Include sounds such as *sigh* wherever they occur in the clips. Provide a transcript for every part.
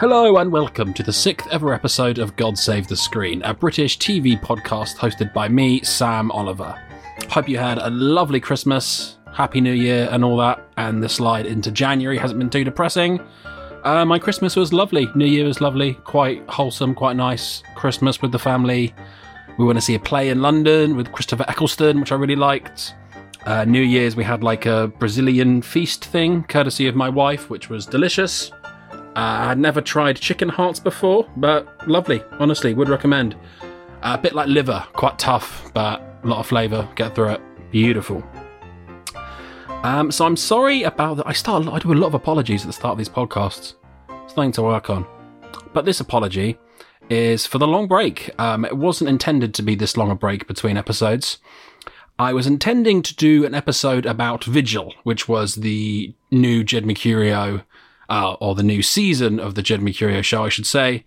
Hello and welcome to the sixth ever episode of God Save the Screen, a British TV podcast hosted by me, Sam Oliver. Hope you had a lovely Christmas, Happy New Year, and all that, and the slide into January hasn't been too depressing. Uh, my Christmas was lovely, New Year was lovely, quite wholesome, quite nice. Christmas with the family. We went to see a play in London with Christopher Eccleston, which I really liked. Uh, New Year's, we had like a Brazilian feast thing, courtesy of my wife, which was delicious. Uh, I'd never tried chicken hearts before, but lovely. Honestly, would recommend. Uh, a bit like liver, quite tough, but a lot of flavour. Get through it. Beautiful. Um, so I'm sorry about that. I start. I do a lot of apologies at the start of these podcasts. It's nothing to work on. But this apology is for the long break. Um, it wasn't intended to be this long a break between episodes. I was intending to do an episode about Vigil, which was the new Jed Mercurio uh, or the new season of the Jed Mercurio show, I should say,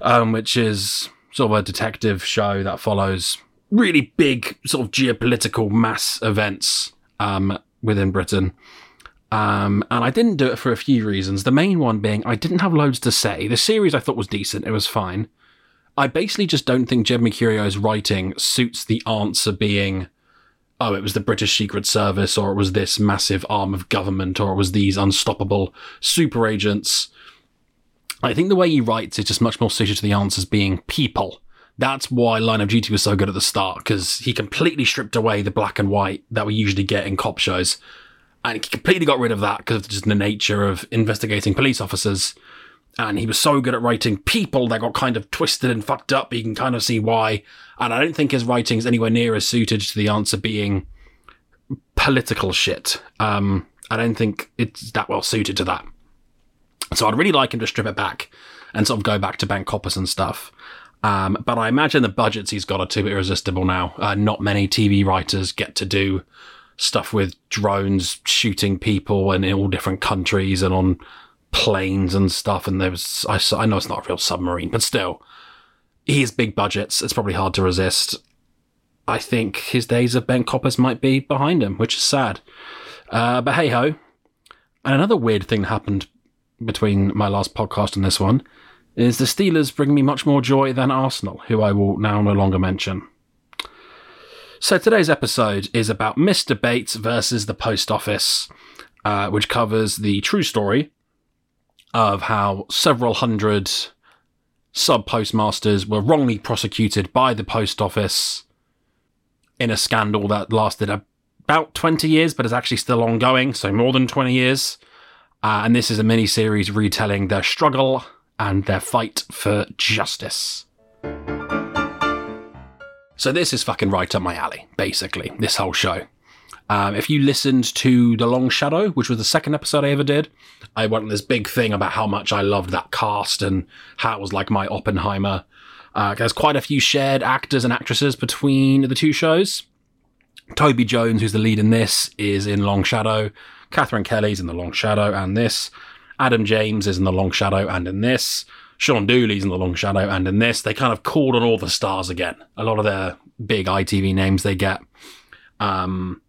um, which is sort of a detective show that follows really big sort of geopolitical mass events um, within Britain. Um, and I didn't do it for a few reasons. The main one being I didn't have loads to say. The series I thought was decent. It was fine. I basically just don't think Jed Mercurio's writing suits the answer being oh, it was the British Secret Service, or it was this massive arm of government, or it was these unstoppable super agents. I think the way he writes is just much more suited to the answers being people. That's why Line of Duty was so good at the start, because he completely stripped away the black and white that we usually get in cop shows. And he completely got rid of that because of just the nature of investigating police officers. And he was so good at writing people that got kind of twisted and fucked up. You can kind of see why. And I don't think his writing is anywhere near as suited to the answer being political shit. Um, I don't think it's that well suited to that. So I'd really like him to strip it back and sort of go back to bank coppers and stuff. Um, but I imagine the budgets he's got are too irresistible now. Uh, not many TV writers get to do stuff with drones shooting people and in all different countries and on planes and stuff. And there was, I, I know it's not a real submarine, but still, he has big budgets. It's probably hard to resist. I think his days of bent coppers might be behind him, which is sad. Uh, but hey ho. And another weird thing that happened between my last podcast and this one is the Steelers bring me much more joy than Arsenal, who I will now no longer mention. So today's episode is about Mr. Bates versus the Post Office, uh, which covers the true story of how several hundred sub postmasters were wrongly prosecuted by the Post Office in a scandal that lasted about 20 years, but is actually still ongoing, so more than 20 years. Uh, and this is a mini series retelling their struggle and their fight for justice. So this is fucking right up my alley, basically, this whole show. Um, if you listened to The Long Shadow, which was the second episode I ever did, I went on this big thing about how much I loved that cast and how it was like my Oppenheimer. Uh, there's quite a few shared actors and actresses between the two shows. Toby Jones, who's the lead in this, is in Long Shadow. Katherine Kelly's in The Long Shadow and this. Adam James is in The Long Shadow and in this. Shaun Dooley's in The Long Shadow, and in this, they kind of called on all the stars again. A lot of their big ITV names they get. Um,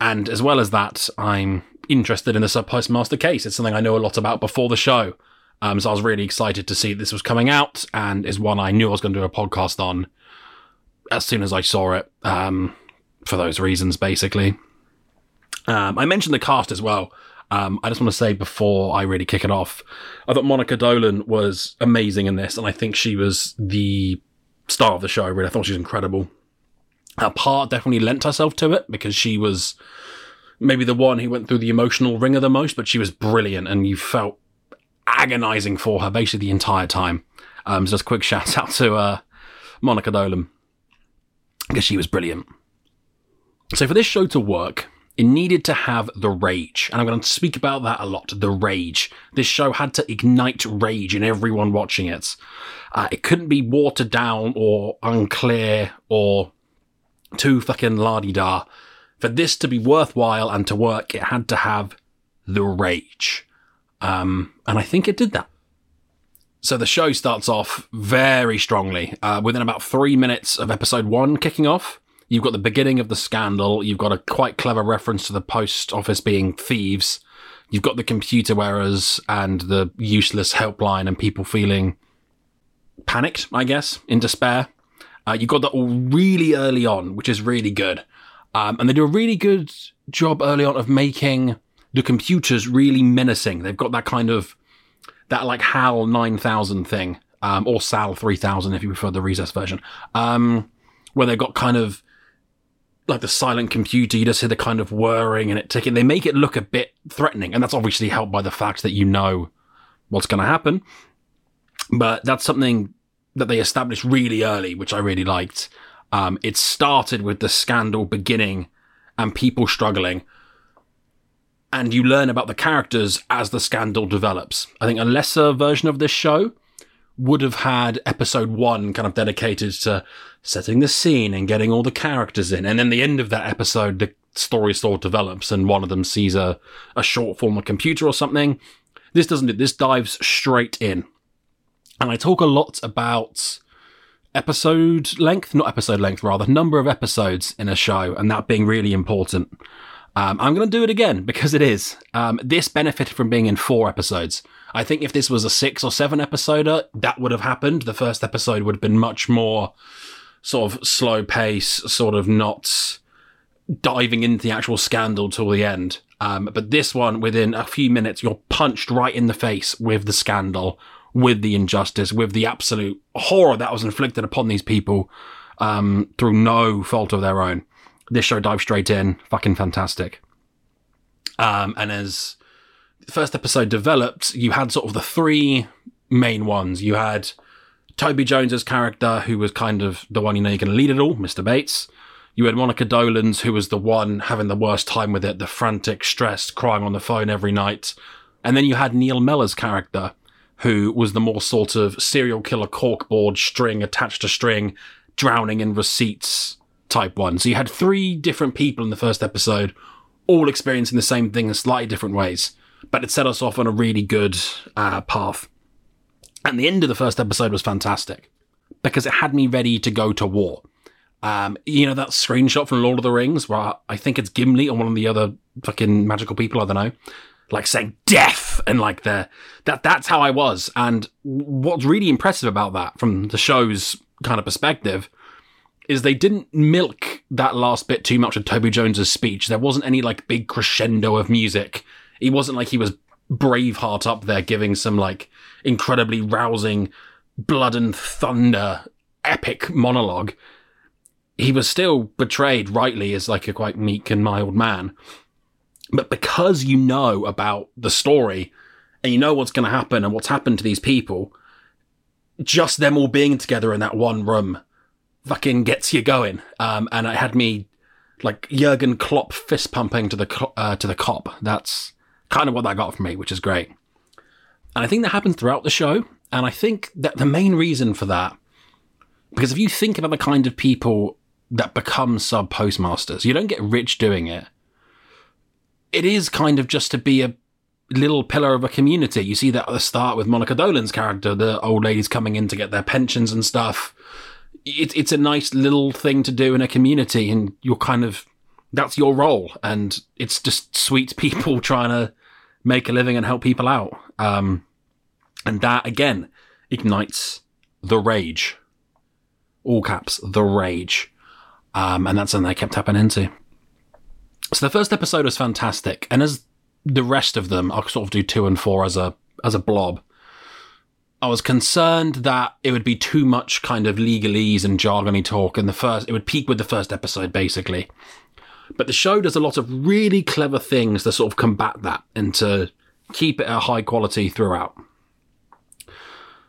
and as well as that, I'm interested in the Sub Postmaster case. It's something I know a lot about before the show. Um, so I was really excited to see this was coming out, and is one I knew I was going to do a podcast on as soon as I saw it. Um, for those reasons, basically. Um, I mentioned the cast as well. Um, I just want to say before I really kick it off, I thought Monica Dolan was amazing in this, and I think she was the star of the show. Really, I thought she was incredible. Her part definitely lent herself to it because she was maybe the one who went through the emotional wringer the most, but she was brilliant, and you felt agonizing for her basically the entire time. Um, so just a quick shout out to uh, Monica Dolan because she was brilliant. So for this show to work, it needed to have the rage. And I'm going to speak about that a lot. The rage. This show had to ignite rage in everyone watching it. Uh, it couldn't be watered down or unclear or too fucking la di da. For this to be worthwhile and to work, it had to have the rage. Um, and I think it did that. So the show starts off very strongly. Uh, within about three minutes of episode one kicking off, You've got the beginning of the scandal. You've got a quite clever reference to the post office being thieves. You've got the computer errors and the useless helpline and people feeling panicked, I guess, in despair. Uh, you got that all really early on, which is really good. Um, and they do a really good job early on of making the computers really menacing. They've got that kind of, that like HAL 9000 thing, um, or SAL 3000 if you prefer the recess version, um, where they've got kind of like the silent computer, you just hear the kind of whirring and it ticking. They make it look a bit threatening, and that's obviously helped by the fact that you know what's going to happen. But that's something that they established really early, which I really liked. Um, it started with the scandal beginning and people struggling. And you learn about the characters as the scandal develops. I think a lesser version of this show would have had episode one kind of dedicated to setting the scene and getting all the characters in. And then the end of that episode, the story sort of develops and one of them sees a, a short form of computer or something. This doesn't do, this dives straight in. And I talk a lot about episode length, not episode length, rather, number of episodes in a show, and that being really important. Um, I'm going to do it again because it is. Um, this benefited from being in four episodes. I think if this was a six or seven episoder, that would have happened. The first episode would have been much more sort of slow pace, sort of not diving into the actual scandal till the end. Um, but this one, within a few minutes, you're punched right in the face with the scandal, with the injustice, with the absolute horror that was inflicted upon these people um, through no fault of their own. This show dives straight in, fucking fantastic. Um, and as the first episode developed, you had sort of the three main ones. You had Toby Jones's character, who was kind of the one you know going to lead it all, Mr. Bates. You had Monica Dolan's, who was the one having the worst time with it, the frantic, stressed, crying on the phone every night. And then you had Neil Mellor's character, who was the more sort of serial killer corkboard string attached to string, drowning in receipts type one. So you had three different people in the first episode, all experiencing the same thing in slightly different ways. But it set us off on a really good uh, path. And the end of the first episode was fantastic because it had me ready to go to war. Um, you know that screenshot from Lord of the Rings where I think it's Gimli or one of the other fucking magical people, I don't know like saying death and like the that that's how I was. And what's really impressive about that from the show's kind of perspective is they didn't milk that last bit too much of Toby Jones's speech. There wasn't any like big crescendo of music. It wasn't like he was Braveheart up there giving some like incredibly rousing blood and thunder epic monologue. He was still portrayed rightly as like a quite meek and mild man. But because you know about the story and you know what's going to happen and what's happened to these people, just them all being together in that one room fucking gets you going. Um, and it had me like Jurgen Klopp fist pumping to the uh, to the Kop. That's kind of what that got from me, which is great. And I think that happens throughout the show. And I think that the main reason for that, because if you think about the kind of people that become sub postmasters, you don't get rich doing it it is kind of just to be a little pillar of a community. You see that at the start with Monica Dolan's character, the old ladies coming in to get their pensions and stuff. It, it's a nice little thing to do in a community, and you're kind of that's your role, and it's just sweet *laughs* people trying to make a living and help people out. Um, and that again ignites the rage, all caps, the rage, um, and that's something they kept tapping into. So the first episode was fantastic, and as the rest of them, I'll sort of do two and four as a as a blob. I was concerned that it would be too much kind of legalese and jargony talk in the first. It would peak with the first episode, basically. But the show does a lot of really clever things to sort of combat that and to keep it a high quality throughout.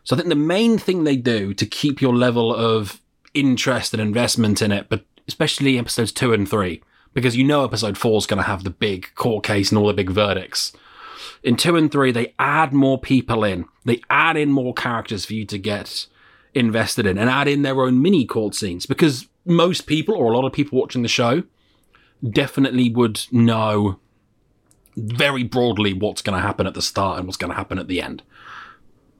So I think the main thing they do to keep your level of interest and investment in it, but especially episodes two and three, because you know episode four is going to have the big court case and all the big verdicts. In two and three, they add more people in. They add in more characters for you to get invested in and add in their own mini court scenes because most people or a lot of people watching the show definitely would know very broadly what's going to happen at the start and what's going to happen at the end.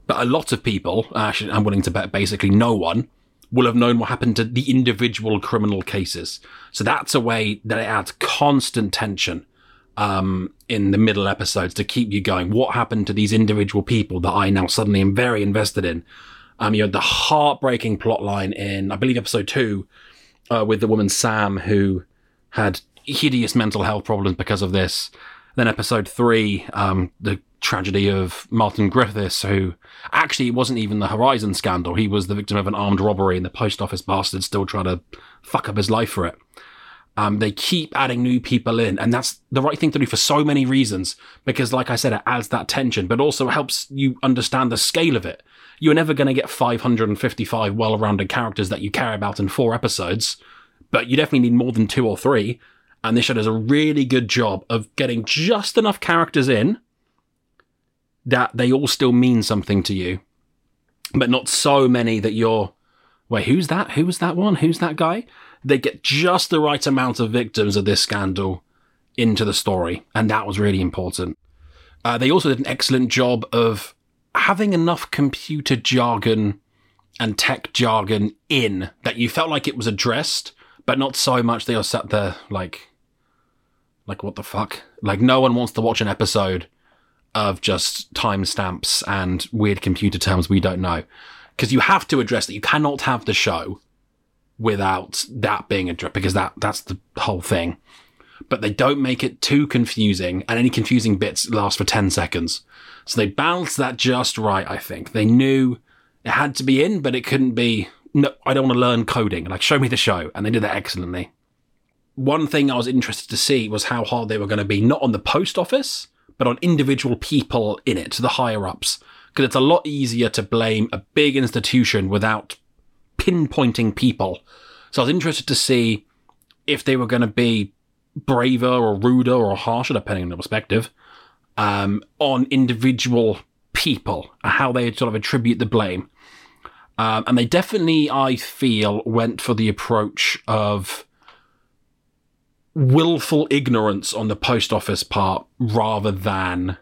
But a lot of people, actually, I'm willing to bet basically no one, will have known what happened to the individual criminal cases. So that's a way that it adds constant tension um, in the middle episodes to keep you going. What happened to these individual people that I now suddenly am very invested in? Um, you had the heartbreaking plot line in, I believe, episode two, uh, with the woman Sam who had hideous mental health problems because of this. Then episode three, um, the tragedy of Martin Griffiths, who actually wasn't even the Horizon scandal. He was the victim of an armed robbery, and the post office bastard still trying to fuck up his life for it. Um, they keep adding new people in, and that's the right thing to do for so many reasons. Because, like I said, it adds that tension, but also helps you understand the scale of it. You're never going to get 555 well-rounded characters that you care about in four episodes, but you definitely need more than two or three. And this show does a really good job of getting just enough characters in that they all still mean something to you, but not so many that you're, wait, who's that? Who was that one? Who's that guy? They get just the right amount of victims of this scandal into the story, and that was really important. Uh, they also did an excellent job of having enough computer jargon and tech jargon in that you felt like it was addressed, but not so much they are sat there like, like what the fuck? Like no one wants to watch an episode of just timestamps and weird computer terms we don't know. Because you have to address that. You cannot have the show without that being addressed, because that, that's the whole thing. But they don't make it too confusing, and any confusing bits last for 10 seconds. So they balanced that just right, I think. They knew it had to be in, but it couldn't be, no, I don't want to learn coding. Like, show me the show. And they did that excellently. One thing I was interested to see was how hard they were going to be, not on the post office, but on individual people in it, the higher ups. Because it's a lot easier to blame a big institution without pinpointing people. So I was interested to see if they were going to be braver or ruder or harsher, depending on the perspective, um, on individual people, how they sort of attribute the blame. Um, and they definitely, I feel, went for the approach of willful ignorance on the post office part rather than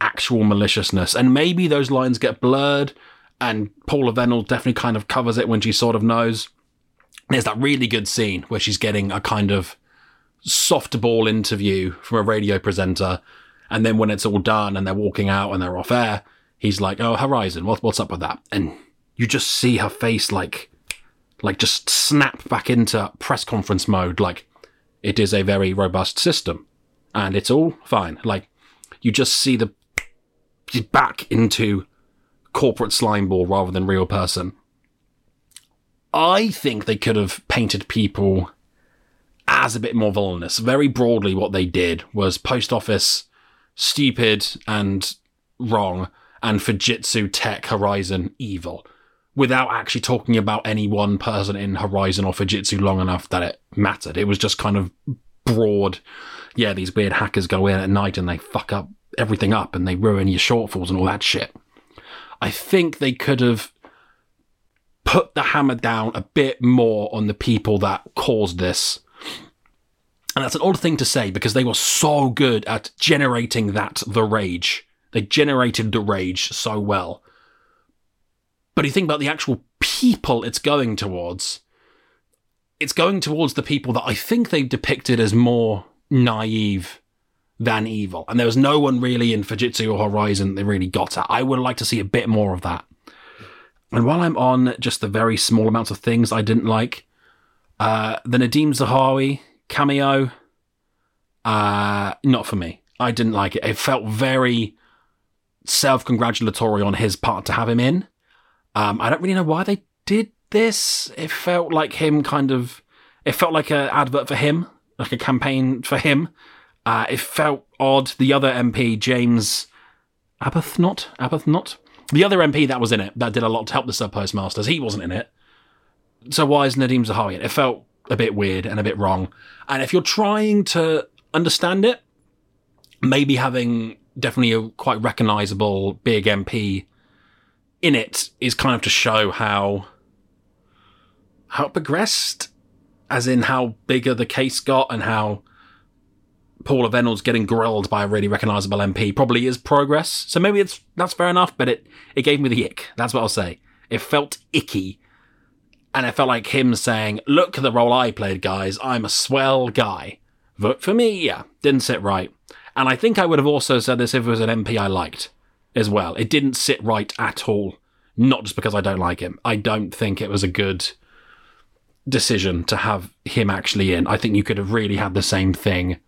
actual maliciousness. And maybe those lines get blurred, and Paula Vennells definitely kind of covers it when she sort of knows. There's that really good scene where she's getting a kind of softball interview from a radio presenter, and then when it's all done and they're walking out and they're off air, he's like, "Oh, Horizon, what, what's up with that?" And you just see her face like, like just snap back into press conference mode, like it is a very robust system and it's all fine. Like you just see the back into corporate slime ball rather than real person. I think they could have painted people as a bit more villainous. Very broadly, what they did was post office stupid and wrong, and Fujitsu Tech Horizon evil without actually talking about any one person in Horizon or Fujitsu long enough that it mattered. It was just kind of broad. Yeah, these weird hackers go in at night and they fuck up everything up and they ruin your shortfalls and all that shit. I think they could have put the hammer down a bit more on the people that caused this. And that's an odd thing to say because they were so good at generating that, the rage. They generated the rage so well. But you think about the actual people it's going towards, it's going towards the people that I think they've depicted as more naive than evil. And there was no one really in Fujitsu or Horizon they really got at. I would like to see a bit more of that. And while I'm on just the very small amounts of things I didn't like, uh, the Nadhim Zahawi cameo, uh, not for me. I didn't like it. It felt very self congratulatory on his part to have him in. Um, I don't really know why they did this. It felt like him kind of. It felt like an advert for him, like a campaign for him. Uh, it felt odd. The other MP, James Arbuthnot, Arbuthnot, the other MP that was in it, that did a lot to help the sub postmasters, he wasn't in it. So why is Nadhim Zahawi it? It felt a bit weird and a bit wrong. And if you're trying to understand it, maybe having definitely a quite recognizable big MP in it is kind of to show how how it progressed, as in how bigger the case got and how Paula Vennells's getting grilled by a really recognisable MP probably is progress. So maybe it's that's fair enough, but it it gave me the ick. That's what I'll say. It felt icky. And it felt like him saying, Look at the role I played, guys. I'm a swell guy. Vote for me, yeah, didn't sit right. And I think I would have also said this if it was an MP I liked as well. It didn't sit right at all. Not just because I don't like him. I don't think it was a good decision to have him actually in. I think you could have really had the same thing,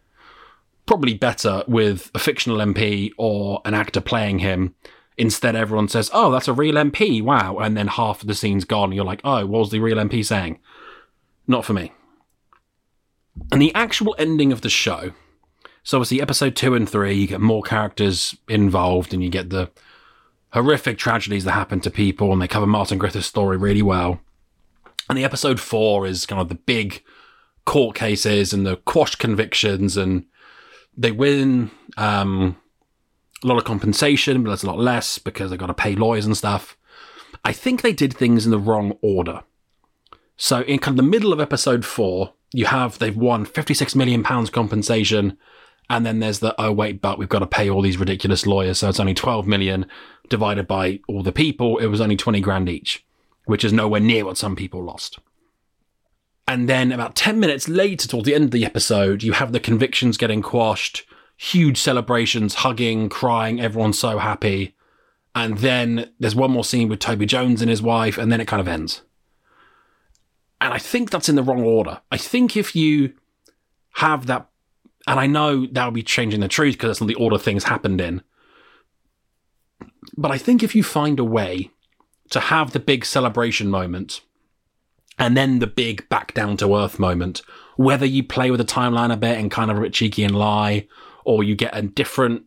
probably better with a fictional MP or an actor playing him. Instead, everyone says, Oh, that's a real MP. Wow. And then half of the scene's gone. You're like, Oh, what was the real MP saying? Not for me. And the actual ending of the show. So, obviously, episode two and three, you get more characters involved and you get the horrific tragedies that happen to people, and they cover Martin Griffith's story really well. And the episode four is kind of the big court cases and the quashed convictions, and they win um, a lot of compensation, but there's a lot less because they've got to pay lawyers and stuff. I think they did things in the wrong order. So in kind of the middle of episode four, you have they've won 56 million pounds compensation and then there's the oh wait but we've got to pay all these ridiculous lawyers. So it's only 12 million divided by all the people. It was only 20 grand each which is nowhere near what some people lost. And then about 10 minutes later towards the end of the episode you have the convictions getting quashed huge celebrations hugging crying everyone's so happy. And then there's one more scene with toby jones and his wife and then it kind of ends. And I think that's in the wrong order. I think if you have that, and I know that'll be changing the truth because that's not the order things happened in. But I think if you find a way to have the big celebration moment and then the big back down to earth moment, whether you play with the timeline a bit and kind of a bit cheeky and lie, or you get a different,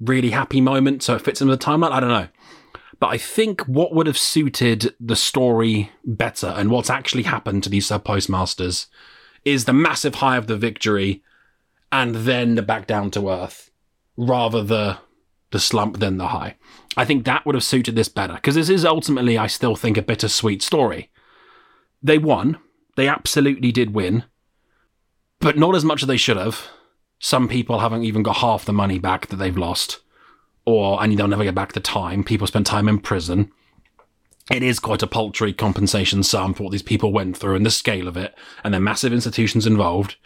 really happy moment so it fits into the timeline, I don't know. But I think what would have suited the story better and what's actually happened to these sub postmasters is the massive high of the victory and then the back down to earth rather the the slump than the high. I think that would have suited this better because this is ultimately, I still think, a bittersweet story. They won. They absolutely did win, but not as much as they should have. Some people haven't even got half the money back that they've lost or and they'll never get back the time. People spend time in prison. It is quite a paltry compensation sum for what these people went through and the scale of it, and the massive institutions involved.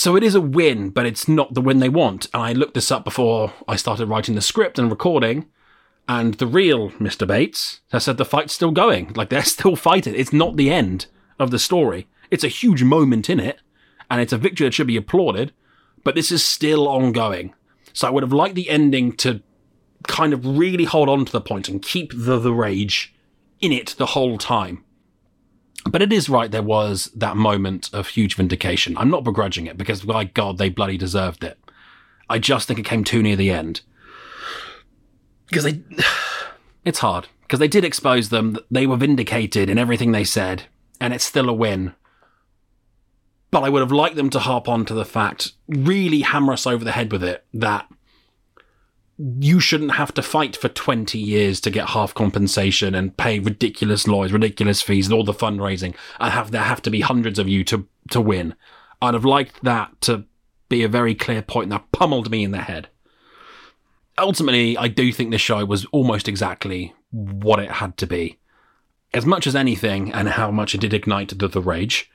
So it is a win, but it's not the win they want. And I looked this up before I started writing the script and recording, and the real Mr. Bates has said the fight's still going. *laughs* Like they're still fighting. It's not the end of the story. It's a huge moment in it, and it's a victory that should be applauded, but this is still ongoing. So I would have liked the ending to kind of really hold on to the point and keep the, the rage in it the whole time. But it is right, there was that moment of huge vindication. I'm not begrudging it because, by God, they bloody deserved it. I just think it came too near the end. Because they. *sighs* It's hard. Because they did expose them, they were vindicated in everything they said, and it's still a win. But I would have liked them to harp on to the fact, really hammer us over the head with it, that you shouldn't have to fight for 20 years to get half compensation and pay ridiculous lawyers, ridiculous fees, and all the fundraising, and have there have to be hundreds of you to, to win. I'd have liked that to be a very clear point that pummeled me in the head. Ultimately, I do think this show was almost exactly what it had to be. As much as anything, and how much it did ignite the, the rage,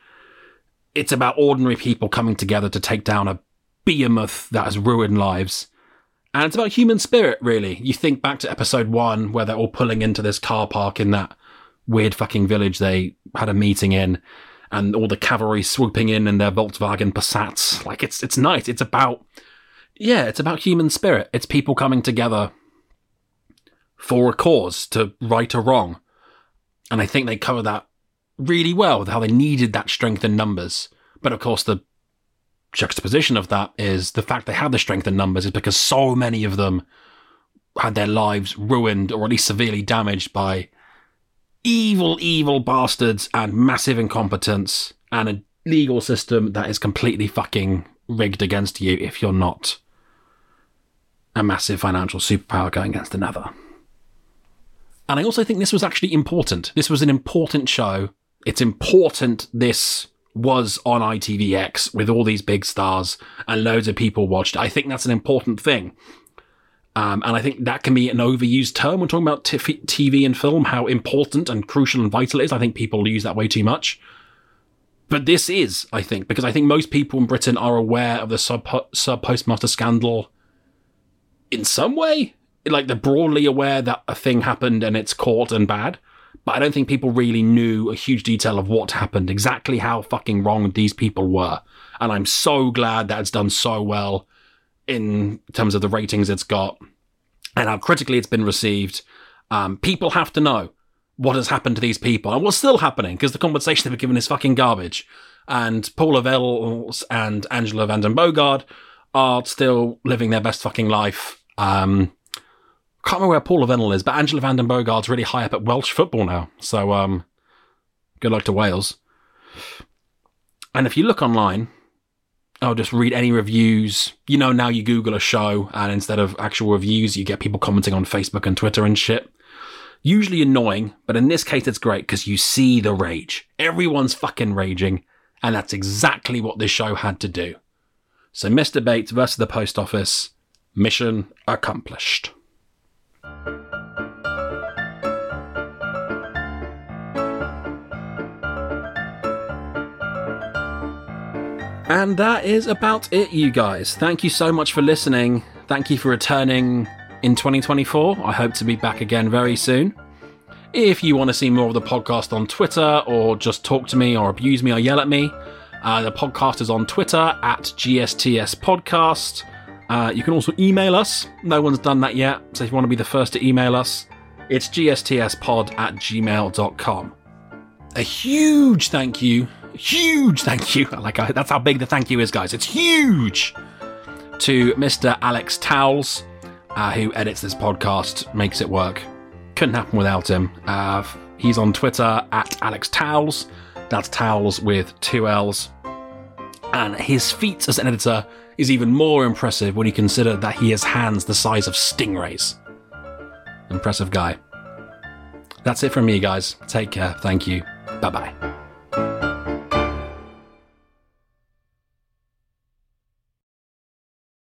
it's about ordinary people coming together to take down a behemoth that has ruined lives. And it's about human spirit, really. You think back to episode one, where they're all pulling into this car park in that weird fucking village they had a meeting in, and all the cavalry swooping in in their Volkswagen Passats. Like, it's, it's nice. It's about, yeah, it's about human spirit. It's people coming together for a cause to right a wrong. And I think they cover that really well with how they needed that strength in numbers. But of course, the juxtaposition of that is the fact they had the strength in numbers is because so many of them had their lives ruined or at least severely damaged by evil, evil bastards and massive incompetence and a legal system that is completely fucking rigged against you if you're not a massive financial superpower going against another. And I also think this was actually important. This was an important show it's important this was on ITVX with all these big stars and loads of people watched. I think that's an important thing. Um, and I think that can be an overused term when talking about t- TV and film, how important and crucial and vital it is. I think people use that way too much. but this is, I think, because I think most people in Britain are aware of the sub sub postmaster scandal in some way. Like they're broadly aware that a thing happened and it's caught and bad. But I don't think people really knew a huge detail of what happened, exactly how fucking wrong these people were. And I'm so glad that it's done so well in terms of the ratings it's got and how critically it's been received. Um, people have to know what has happened to these people and what's still happening because the compensation they've given is fucking garbage. And Paula Vennells and Angela van den Bogerd are still living their best fucking life. Um, can't remember where Paula Vennells is, but Angela van den Bogerd's really high up at Welsh football now. So, um, good luck to Wales. And if you look online, I'll just read any reviews. You know, now you Google a show, and instead of actual reviews, you get people commenting on Facebook and Twitter and shit. Usually annoying, but in this case, it's great because you see the rage. Everyone's fucking raging, and that's exactly what this show had to do. So, Mr. Bates versus the Post Office, mission accomplished. And that is about it, you guys. Thank you so much for listening. Thank you for returning in 2024. I hope to be back again very soon. If you want to see more of the podcast on Twitter or just talk to me or abuse me or yell at me, uh, the podcast is on Twitter at GSTS Podcast. Uh, you can also email us. No one's done that yet, so if you want to be the first to email us, it's gstspod at gmail.com. A huge thank you huge thank you. *laughs* Like that's how big the thank you is, guys. It's huge to Mr. Alex Towells, uh, who edits this podcast, makes it work. Couldn't happen without him. Uh, he's on Twitter at Alex Towells. That's Towells with two L's. And his feats as an editor is even more impressive when you consider that he has hands the size of stingrays. Impressive guy. That's it from me, guys. Take care. Thank you. Bye bye.